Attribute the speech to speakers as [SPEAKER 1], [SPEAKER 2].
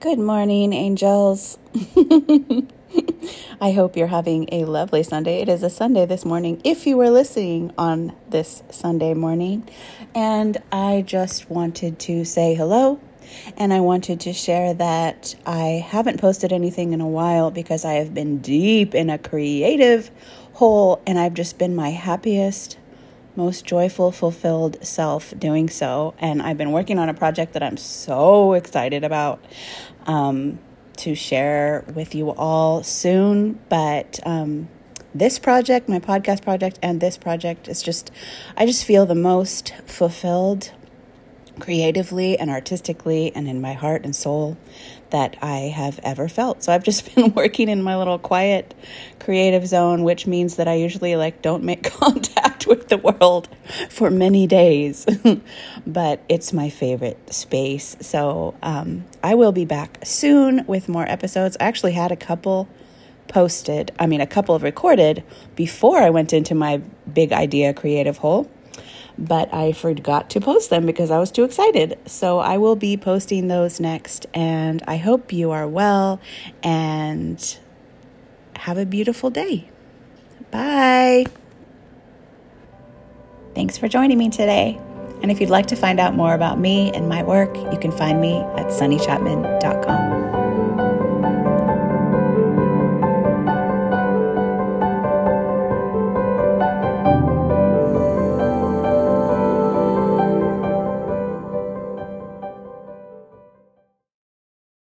[SPEAKER 1] Good morning, angels. I hope you're having a lovely Sunday. It is a Sunday this morning, if you were listening on this Sunday morning. And I just wanted to say hello. And I wanted to share that I haven't posted anything in a while because I have been deep in a creative hole and I've just been my happiest, most joyful, fulfilled self doing so. And I've been working on a project that I'm so excited about um, to share with you all soon. But um, this project, my podcast project, and this project is just, I just feel the most fulfilled creatively and artistically and in my heart and soul that I have ever felt. So I've just been working in my little quiet creative zone, which means that I usually like don't make contact with the world for many days. but it's my favorite space. So um, I will be back soon with more episodes. I actually had a couple posted, I mean, a couple recorded before I went into my big idea creative hole but I forgot to post them because I was too excited. So I will be posting those next, and I hope you are well and have a beautiful day. Bye. Thanks for joining me today. And if you'd like to find out more about me and my work, you can find me at sunnychapman.com.